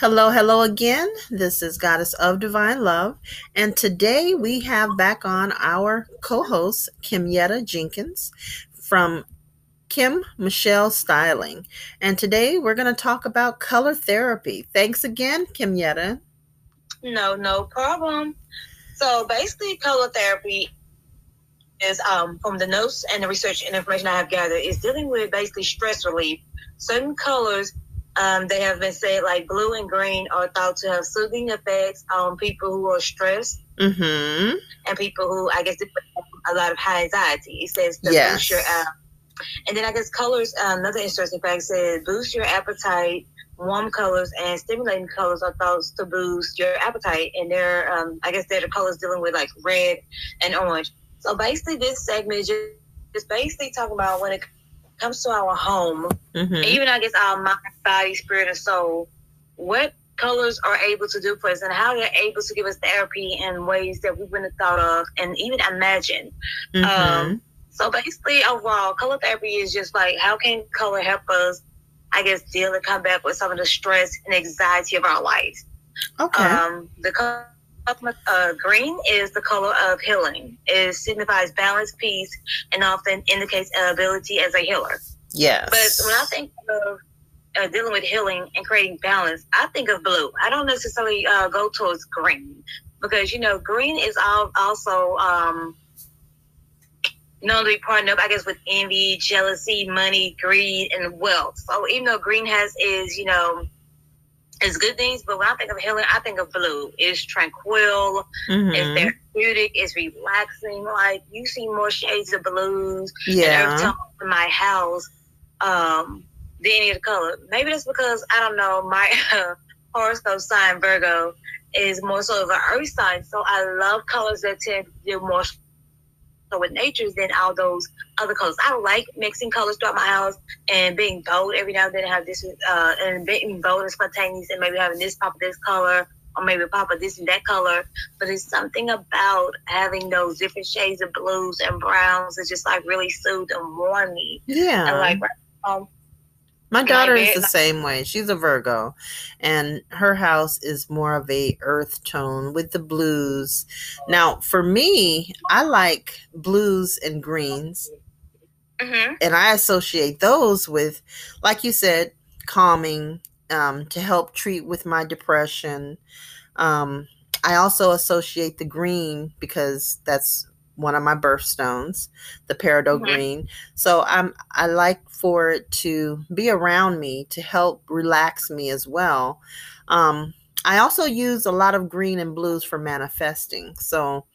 Hello, hello again. This is Goddess of Divine Love, and today we have back on our co-host Kimyetta Jenkins from Kim Michelle Styling, and today we're going to talk about color therapy. Thanks again, Kimyetta. No, no problem. So basically, color therapy is um, from the notes and the research and information I have gathered is dealing with basically stress relief. Certain colors um, they have been said like blue and green are thought to have soothing effects on people who are stressed Mm-hmm. and people who I guess have a lot of high anxiety. It says to Yes. boost your uh, and then I guess colors. Uh, another interesting fact says boost your appetite. Warm colors and stimulating colors are thought to boost your appetite, and they're um, I guess they're the colors dealing with like red and orange. So basically, this segment is just, just basically talking about when it comes to our home Mm-hmm. even I guess our mind, body, spirit, and soul, what colors are able to do for us and how they're able to give us therapy in ways that we wouldn't have thought of and even imagine. Mm-hmm. Um, so basically, overall, color therapy is just like how can color help us, I guess, deal and come back with some of the stress and anxiety of our life. okay. Um, the color uh, green is the color of healing. It signifies balance, peace, and often indicates ability as a healer. yes. But when I think of uh, dealing with healing and creating balance, I think of blue. I don't necessarily uh, go towards green because you know green is all, also um, known to be partnered up, I guess, with envy, jealousy, money, greed, and wealth. So even though green has is you know is good things, but when I think of healing, I think of blue. It's tranquil, Mhm. it's therapeutic, it's relaxing. Like you see more shades of blues Yeah. and every time in my house um than any other color. Maybe that's because I don't know my uh, horoscope sign Virgo is more so of an earth sign, so I love colors that tend to deal more so with natures than all those other colors. I like mixing colors throughout my house and being bold every now and then. I Have this uh and being bold and spontaneous and maybe having this pop of this color. Or maybe pop of this and that color, but it's something about having those different shades of blues and browns that just like really soothe and warm me. Yeah. And like, um, My daughter is the same way. She's a Virgo, and her house is more of a earth tone with the blues. Now, for me, I like blues and greens, mhm. and I associate those with, like you said, calming um, to help treat with my depression. Um, I also associate the green because that's one of my birthstones, the peridot Mhm. green. So I'm I like for it to be around me to help relax me as well. Um, I also use a lot of green and blues for manifesting. So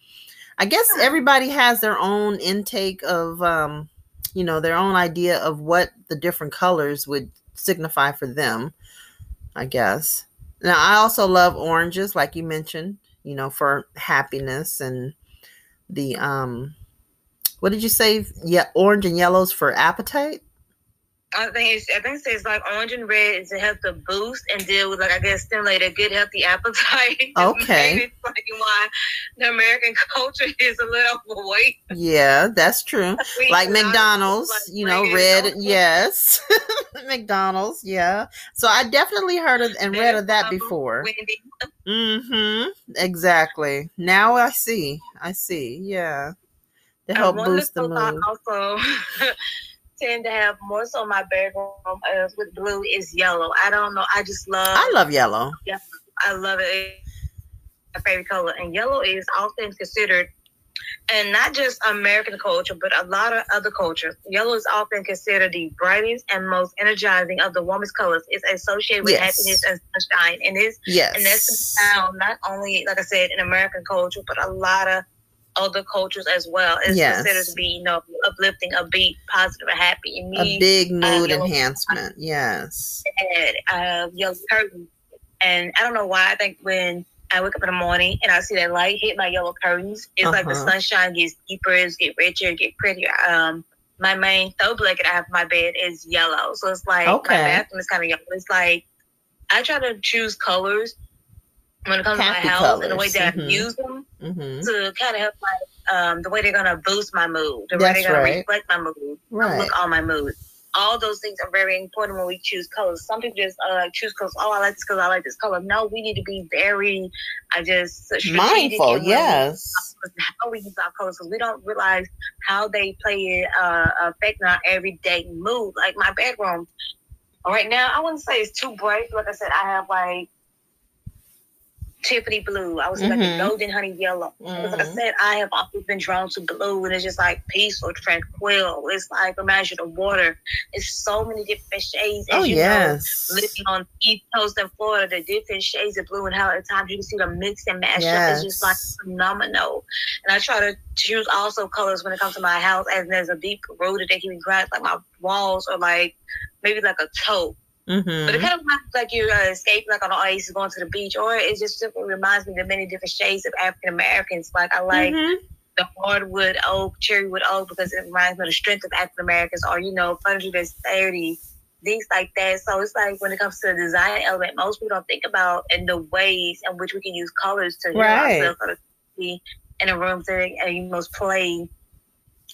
I guess everybody has their own intake of um, you know, their own idea of what the different colors would signify for them, I guess. Now I also love oranges, like you mentioned, you know, for happiness and the um what did you say? Yeah, orange and yellows for appetite? I think it's, I think it's like orange and red is to help to boost and deal with like I guess stimulate a good healthy appetite. Okay. Maybe it's like why the American culture is a little overweight. Yeah, that's true. We Like eat a lot of McDonald's, like you know, red, yes. McDonald's, yeah. So I definitely heard of and read of that before. Wendy. Mhm. Exactly. Now I see. I see. Yeah. To help boost the mood. also tend to have more so my bedroom uh, with blue is yellow. I don't know. I just love. I love yellow. Yeah, I love it. My favorite color, and yellow is often considered, and not just American culture, but a lot of other cultures. Yellow is often considered the brightest and most energizing of the warmest colors. It's associated with Yes. happiness and sunshine, and it's Yes. and that's found not only, like I said, in American culture, but a lot of other cultures as well. It's Yes. considered to be, you know, uplifting, upbeat, positive, and happy. And a big mood yellow- enhancement. Yes. had uh, yellow curtains. And I don't know why. I think when I wake up in the morning and I see that light hit my yellow curtains, it's like the Uh-huh. sunshine gets deeper, it's get richer, get prettier. Um, my main throw blanket I have my bed is yellow. So it's like Okay. my bathroom is kind of yellow. It's like I try to choose colors when it comes Happy to my house and the way colors, that mhm. I use them hmm to kind of help my um, the way they're gonna boost my mood, the way That's they're gonna right. reflect my mood, Right. look on my mood. all those things are very important when we choose colors. Some people just uh, choose colors. Oh, I like this color. I like this color. No, we need to be very, I just mindful. Yes, how we use our colors because we don't realize how they play uh, affect our everyday mood. Like my bedroom right now, I wouldn't say it's too bright. Like I said, I have like Tiffany blue. I was mm-hmm. like a golden honey yellow. Mm-hmm. Like I mm-hmm. said, I have always been drawn to blue, and it's just like peace or tranquil. It's like imagine the water. It's so many different shades. oh you yes, know, living on East Coast and Florida, the different shades of blue, and how at times you can see the mix and match yes. up. It's just like phenomenal. And I try to choose also colors when it comes to my house, as there's a deep rooted that can be grass, like my walls or like maybe like a taupe Mm-hmm. But it kind of reminds like you're uh, escaping, like on the ice, going to the beach, or it just simply reminds me of many different shades of African Americans. Like I like mm-hmm. the hardwood oak, cherrywood oak, because it reminds me of the strength of African Americans, or you know, sturdy, things like that. So it's like when it comes to the design element, most people don't think about in the ways in which we can use colors to right. ourselves in a room to uh, most play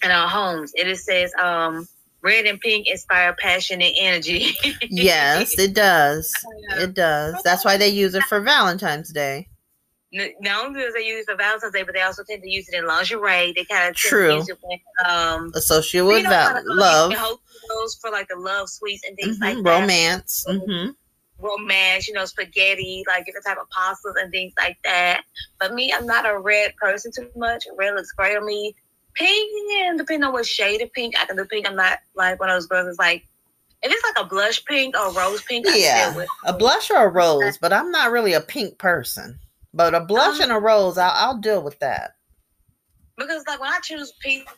in our homes. It says um red and pink inspire passion and energy. yes, it does. It does. That's why they use it for Valentine's Day. Not only do they use it for Valentine's Day, but they also tend to use it in lingerie. They kind of true when, um, associated with val- love, for like the love sweets and things mm-hmm. like romance. that. Mm-hmm. Romance, you know, spaghetti, like different type of pastas and things like that. But me, I'm not a red person too much. Red looks great on me pink, yeah, depending on what shade of pink, I can do pink. I'm not like one of those girls that's like, if it's like a blush pink or rose pink, yeah, a blush or a rose, but I'm not really a pink person. But a blush um, and a rose, I'll, I'll deal with that. Because like when I choose pink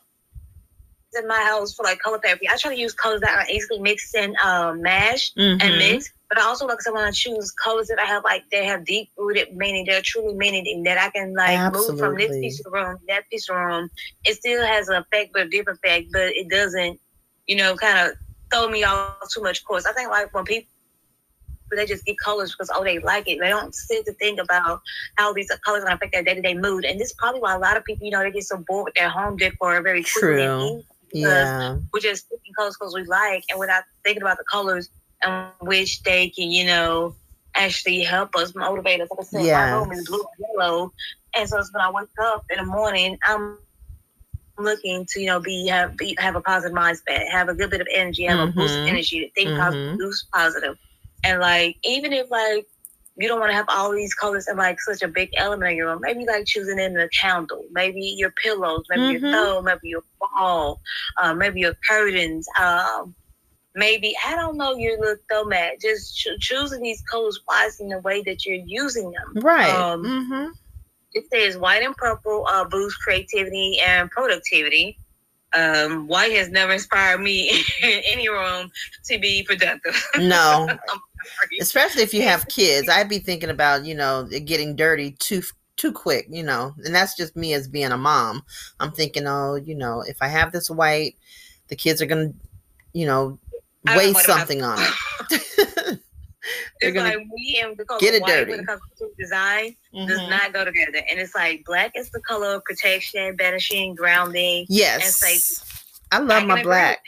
in my house for like color therapy, I try to use colors that are easily mixed and uh, mash mm-hmm. and mix. But I also like I want to choose colors that I have like they have deep rooted meaning. They're truly meaning that I can like Absolutely. move from this piece of room, that piece of room. It still has an effect, but a different effect. But it doesn't, you know, kind of throw me off too much course. I think like when people they just get colors because oh they like it. They don't sit to think about how these colors can affect their day to day mood. And this is probably why a lot of people, you know, they get so bored with their home decor very quickly. True. Yeah. We're just picking colors because we like, and without thinking about the colors in which they can, you know, actually help us, motivate us. Like I said, yeah. my room is blue and yellow. And so when I wake up in the morning, I'm looking to, you know, be have be, have a positive mindset, have a good bit of energy, have mm-hmm. a boost of mm-hmm. energy, think mm-hmm. positive, boost positive. And like even if like you don't want to have all these colors in like such a big element in your room. Maybe like choosing in a candle, maybe your pillows, maybe mm-hmm. your throw, maybe your wall, uh, maybe your curtains. Um, maybe I don't know your little mat. Just cho- choosing these colors wisely in the way that you're using them. Right. Um, mm-hmm. It says white and purple uh, boost creativity and productivity. Um, white has never inspired me in any room to be productive. No. Especially if you have kids, I'd be thinking about you know getting dirty too too quick, you know, and that's just me as being a mom. I'm thinking, oh, you know, if I have this white, the kids are gonna, you know, waste something on it. They're it's like we and the color get it white dirty. when it comes to design mm-hmm. does not go together. And it's like black is the color of protection, banishing, grounding. Yes. And safety. I love my black.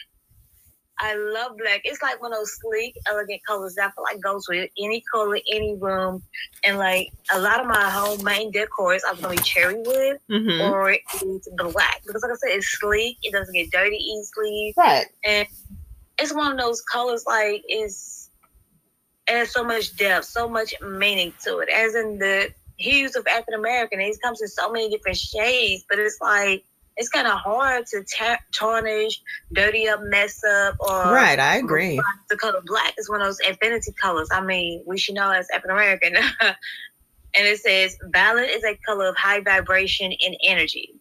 I love black. It's like one of those sleek, elegant colors that I feel like goes with any color, any room. And like a lot of my home main decor is either gonna be cherry wood mm-hmm. or it's black. Because like I said, it's sleek, it doesn't get dirty easily. Right. And it's one of those colors like is has so much depth, so much meaning to it. As in the hues of African American, it comes in so many different shades, but it's like it's kind of hard to ta- tarnish, dirty up, mess up, or right. I agree. The color black is one of those infinity colors. I mean, we should know as African American. and it says violet is a color of high vibration and energy.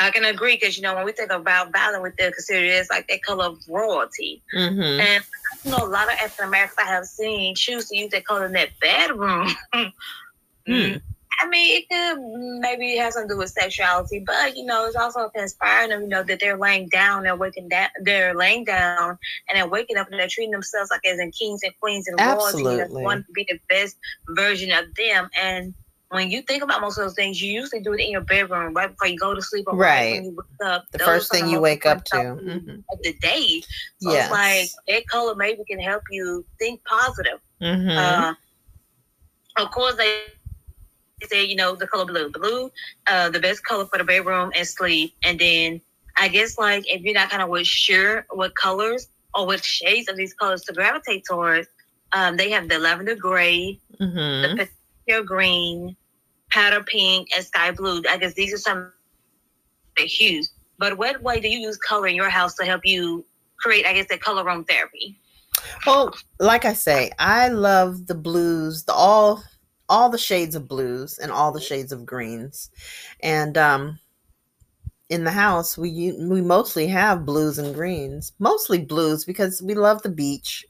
I can agree because you know when we think about violet, we think consider it as like that color of royalty. Mm-hmm. And you know a lot of African Americans I have seen choose to use that color in their bedroom. mm. I mean, it could maybe have something to do with sexuality, but you know, it's also inspiring them. You know that they're laying down, they're waking down, they're laying down, and they're waking up, and they're treating themselves like as in kings and queens and royalty. They want to be the best version of them, and when you think about most of those things, you usually do it in your bedroom right before you go to sleep or Right. when you wake up. The first thing you wake up to. Mhm. of the day. So Yes. it's like that color maybe can help you think positive. Mhm. Uh, of course, they say you know the color blue. Blue, uh, the best color for the bedroom and sleep. And then I guess like if you're not kind of sure what colors or what shades of these colors to gravitate towards, um, they have the lavender gray, Mhm. the pale green, powder pink, and sky blue. I guess these are some the hues. But what way do you use color in your house to help you create, I guess, that color room therapy? Well, like I say, I love the blues, the all all the shades of blues and all the shades of greens. And um in the house, we we mostly have blues and greens. Mostly blues because we love the beach.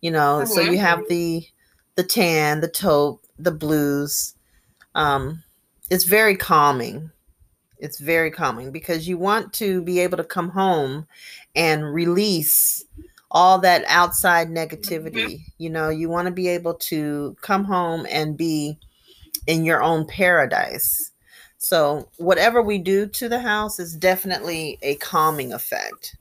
You know, so Mhm. you have the the tan, the taupe, the blues. Um it's very calming. It's very calming because you want to be able to come home and release all that outside negativity. You know, you want to be able to come home and be in your own paradise. So, whatever we do to the house is definitely a calming effect.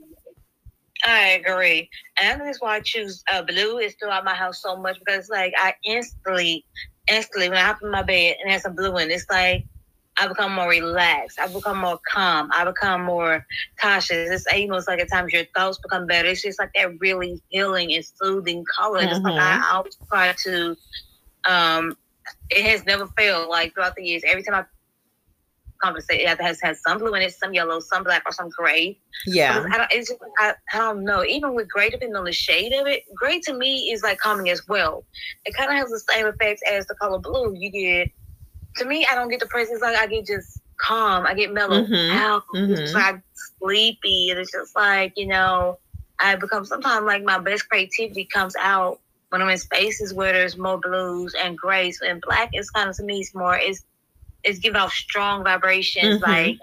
I agree. And that's why I choose uh, blue is throughout my house so much because like I instantly, instantly when I hop in my bed and have some blue in, it's like I become more relaxed. I become more calm. I become more cautious. It's almost like at times your thoughts become better. It's just like that really healing and soothing color. Just like I always try to, um, it has never failed. Like throughout the years, every time I conversate, it has had some blue in it, some yellow, some black, or some gray. Yeah. I don't, it's just, I, I don't know. Even with gray, depending on the shade of it, gray to me is like calming as well. It kind of has the same effects as the color blue. You get, to me, I don't get depressed. It's like I get just calm. I get mellow Mhm, out. It's like sleepy. And it's just like, you know, I become sometimes like my best creativity comes out when I'm in spaces where there's more blues and grays and black is kind of to me it's more it's it's giving off strong vibrations Mhm. like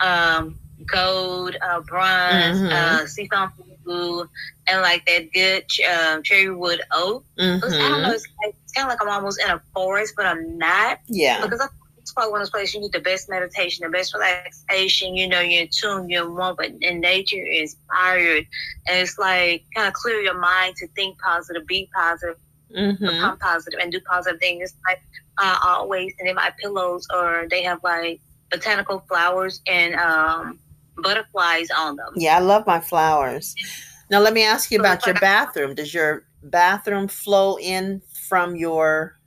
um gold, uh bronze, Mhm. uh seafoam blue, and like that good um, cherry wood oak. It's- I don't know, Mhm. it's, like, it's kind of like I'm almost in a forest, but I'm not Yeah. because I, it's probably one of those places you need the best meditation, the best relaxation. You know, you're in tune, you're in one, but in nature is inspired, and it's like kind of clear your mind to think positive, be positive, Mhm. become positive, and do positive things. It's like uh, always, and then my pillows, or they have like botanical flowers and um, butterflies on them. Yeah, I love my flowers. Now let me ask you So about your like- bathroom. Does your bathroom flow in from your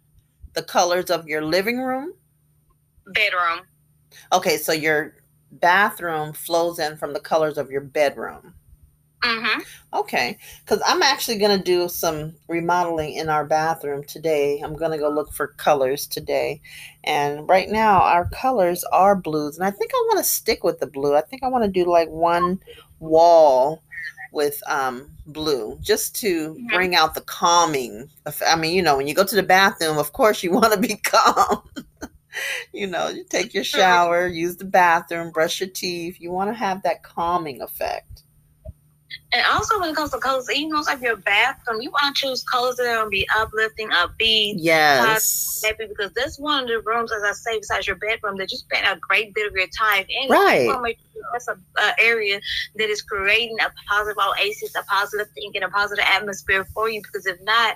the colors of your living room? Bedroom. Okay, so your bathroom flows in from the colors of your bedroom. Mm-hmm. Okay, because I'm actually going to do some remodeling in our bathroom today. I'm going to go look for colors today. And right now, our colors are blues. And I think I want to stick with the blue. I think I want to do like one wall with um blue just to Mhm. bring out the calming i mean you know when you go to the bathroom of course you want to be calm you know you take your shower use the bathroom brush your teeth you want to have that calming effect And also, when it comes to colors, even though it's like your bathroom, you want to choose colors that are going to be uplifting, upbeat, yes happy, because that's one of the rooms, as I say, besides your bedroom, that you spend a great bit of your time in. Right. You wanna make sure That's a uh, area that is creating a positive oasis, a positive thinking, a positive atmosphere for you. Because if not,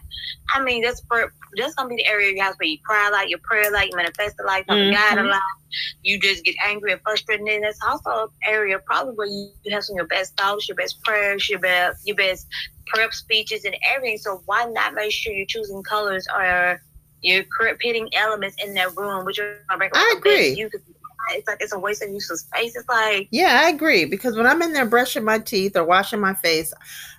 I mean, that's for, that's gonna be the area of your house where you cry a lot, you pray a lot, you manifest a lot, you God a Mhm. lot, you just get angry and frustrated. And that's also an area probably where you have some of your best thoughts, your best prayers, your best your best prep speeches and everything. So why not make sure you're choosing colors or you're pitting elements in that room, which are I out the best agree. It's like it's a waste of use of space. It's like Yeah, I agree because when I'm in there brushing my teeth or washing my face,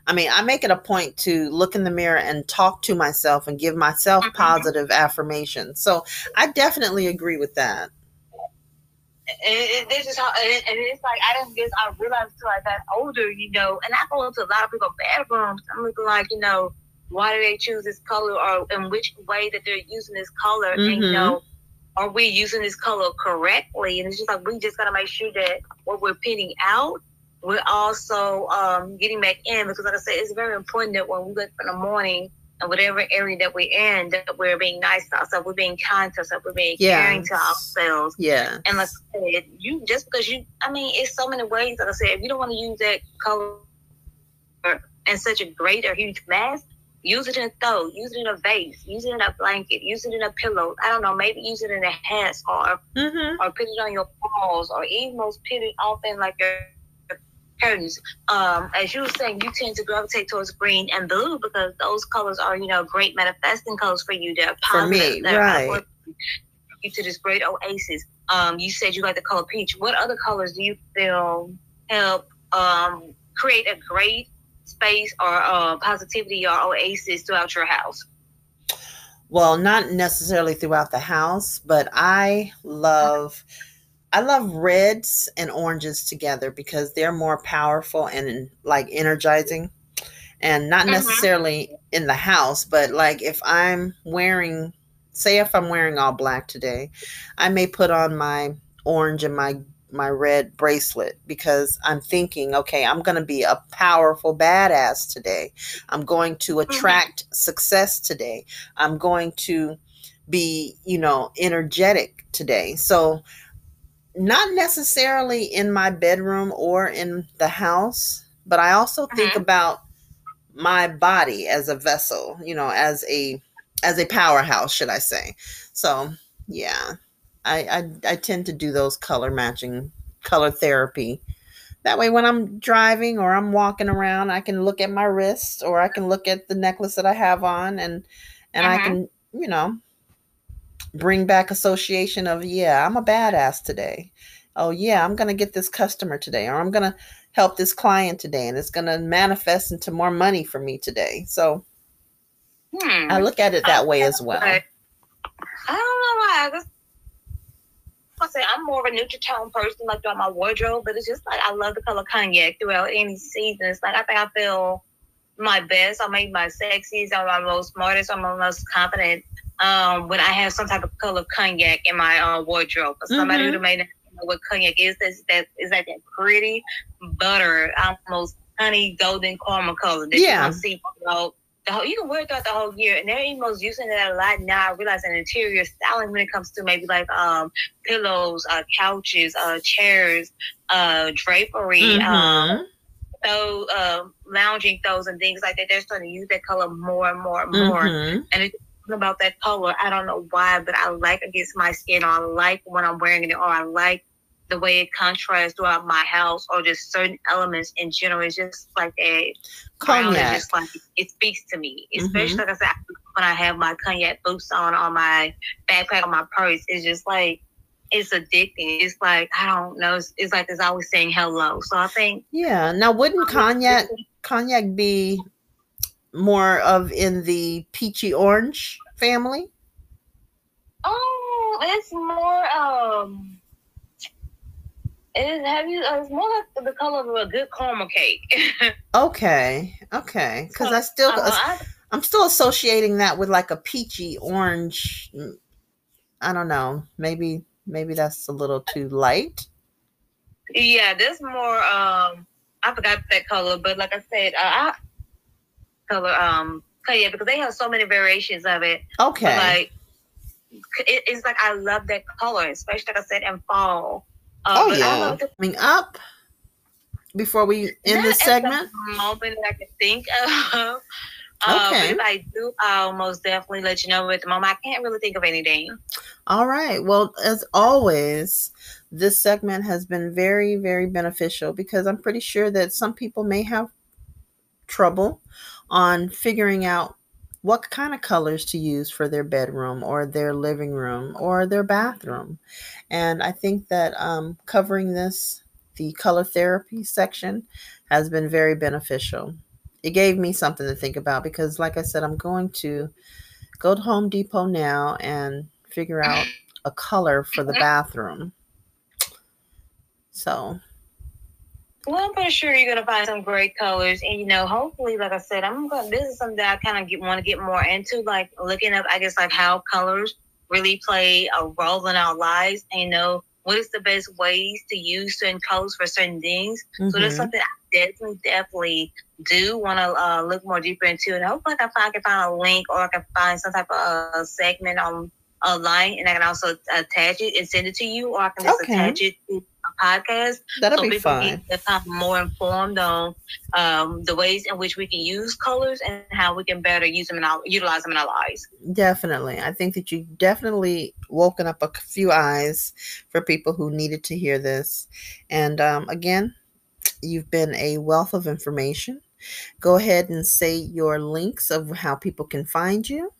I mean, I make it a point to look in the mirror and talk to myself and give myself Mhm. positive affirmations. So I definitely agree with that. And it, this is how, and, and it's like I didn't guess I realized until I got older, you know. And I go into a lot of people's bedrooms. I'm looking like, you know, why do they choose this color, or in which way that they're using this color, and you Mhm. know, are we using this color correctly? And it's just like we just gotta make sure that what we're pitting out, we're also um, getting back in because, like I said, it's very important that when we wake up in the morning and whatever area that we're in, that we're being nice to ourselves, we're being kind to ourselves, we're being caring to ourselves. Yeah. And like I said, you just because you, I mean, it's so many ways. Like I said, if you don't want to use that color in such a great or huge mass, use it in a throw, use it in a vase, use it in a blanket, use it in a pillow. I don't know, maybe use it in a hat or Mm-hmm. or put it on your walls or even most put it off in like your curtains. Um, as you were saying, you tend to gravitate towards green and blue because those colors are, you know, great manifesting colors for you. They're For me. They're right. You to this great oasis. Um, you said you like the color peach. What other colors do you feel help um, create a great space or uh, positivity or oasis throughout your house? Well, not necessarily throughout the house, but I love I love reds and oranges together because they're more powerful and like energizing. And not Mhm. necessarily in the house, but like if I'm wearing say if I'm wearing all black today, I may put on my orange and my my red bracelet because I'm thinking, okay, I'm going to be a powerful badass today. I'm going to attract success today. I'm going to be, you know, energetic today. So, not necessarily in my bedroom or in the house, but I also think Mhm. about my body as a vessel, you know, as a as a powerhouse, should I say. So, yeah. I I, I tend to do those color matching color therapy. That way when I'm driving or I'm walking around, I can look at my wrist or I can look at the necklace that I have on and and I Mhm. can, you know, bring back association of yeah, I'm a badass today. Oh yeah, I'm going to get this customer today or I'm going to help this client today and it's going to manifest into more money for me today. So, Hmm. I look at it that way as well. I don't know why. I, just, I say I'm more of a neutral tone person, like throughout my wardrobe, but it's just like I love the color cognac throughout any season. It's like I think I feel my best. I make my sexiest. I'm my most smartest. I'm my most confident um, when I have some type of color cognac in my uh, wardrobe. For somebody Mhm. who may not know what cognac is, that's, that is like that pretty butter, almost honey golden caramel color that Yeah. you can see throughout the whole, you can wear it throughout the whole year, and they're almost using that a lot now. I realize an interior styling when it comes to maybe like um pillows, uh, couches, uh, chairs, uh, drapery, um, Mhm. those uh, lounging throws and things like that. They're starting to use that color more and more and more. Mhm. And it's something about that color. I don't know why, but I like against my skin, or I like when I'm wearing it, or I like the way it contrasts throughout my house, or just certain elements in general. It's just like a brown Cognac. just like it speaks to me. Mhm. Especially like I said, when I have my cognac boots on on my backpack on my purse, it's just like it's addicting. It's like I don't know. It's, it's like it's always saying hello. So I think Yeah. Now, wouldn't cognac cognac be more of in the peachy orange family? Oh, it's more um. It is, have you? Uh, it's more like the color of a good caramel cake. Okay. Okay. Because I still Uh, I- I'm still associating that with like a peachy orange. I don't know. Maybe maybe that's a little too light. Yeah, this more um I forgot that color, but like I said, uh, I color um yeah, because they have so many variations of it. But Okay. like it, it's like I love that color, especially like I said in fall. Uh, oh yeah. the- Coming up before we end this segment. moment that I can think of. Uh, Okay. If I do, I'll most definitely let you know. At the moment, I can't really think of anything. All right. Well, as always, this segment has been very, very beneficial because I'm pretty sure that some people may have trouble on figuring out what kind of colors to use for their bedroom or their living room or their bathroom. And I think that um, covering this, the color therapy section, has been very beneficial. It gave me something to think about because, like I said, I'm going to go to Home Depot now and figure out a color for the bathroom. So, Well, I'm pretty sure you're gonna find some great colors, and you know, hopefully, like I said, I'm gonna. This is something that I kind of want to get more into, like looking up, I guess, like how colors really play a role in our lives, and you know, what is the best ways to use certain colors for certain things. So that's something something definitely, definitely do want to uh, look more deeper into it. Hopefully, I can, find, I can find a link or I can find some type of uh, segment on online, and I can also attach it and send it to you, or I can just okay. attach it to a podcast. That'll so be fine. Become more informed on um, the ways in which we can use colors and how we can better use them and utilize them in our lives. Definitely, I think that you definitely woken up a few eyes for people who needed to hear this, and um, again, you've been a wealth of information. Go ahead and say your links of how people can find you.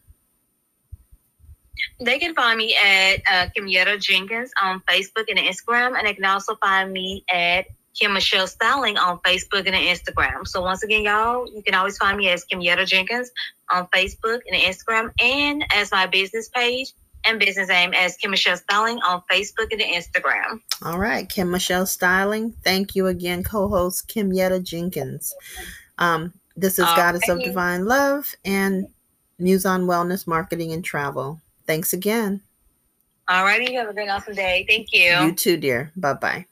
They can find me at uh, Kimyetta Jenkins on Facebook and Instagram, and they can also find me at Kim Michelle Styling on Facebook and Instagram. So once again, y'all, you can always find me as Kimyetta Jenkins on Facebook and Instagram, and as my business page and business name as Kim Michelle Styling on Facebook and Instagram. All right, Kim Michelle Styling. Thank you again, co-host Kimyetta Jenkins. Um, this is Goddess of Divine Love and Mouzon Wellness Marketing and Travel. Thanks again. All righty. Have a great, awesome day. Thank you. You too, dear. Bye bye.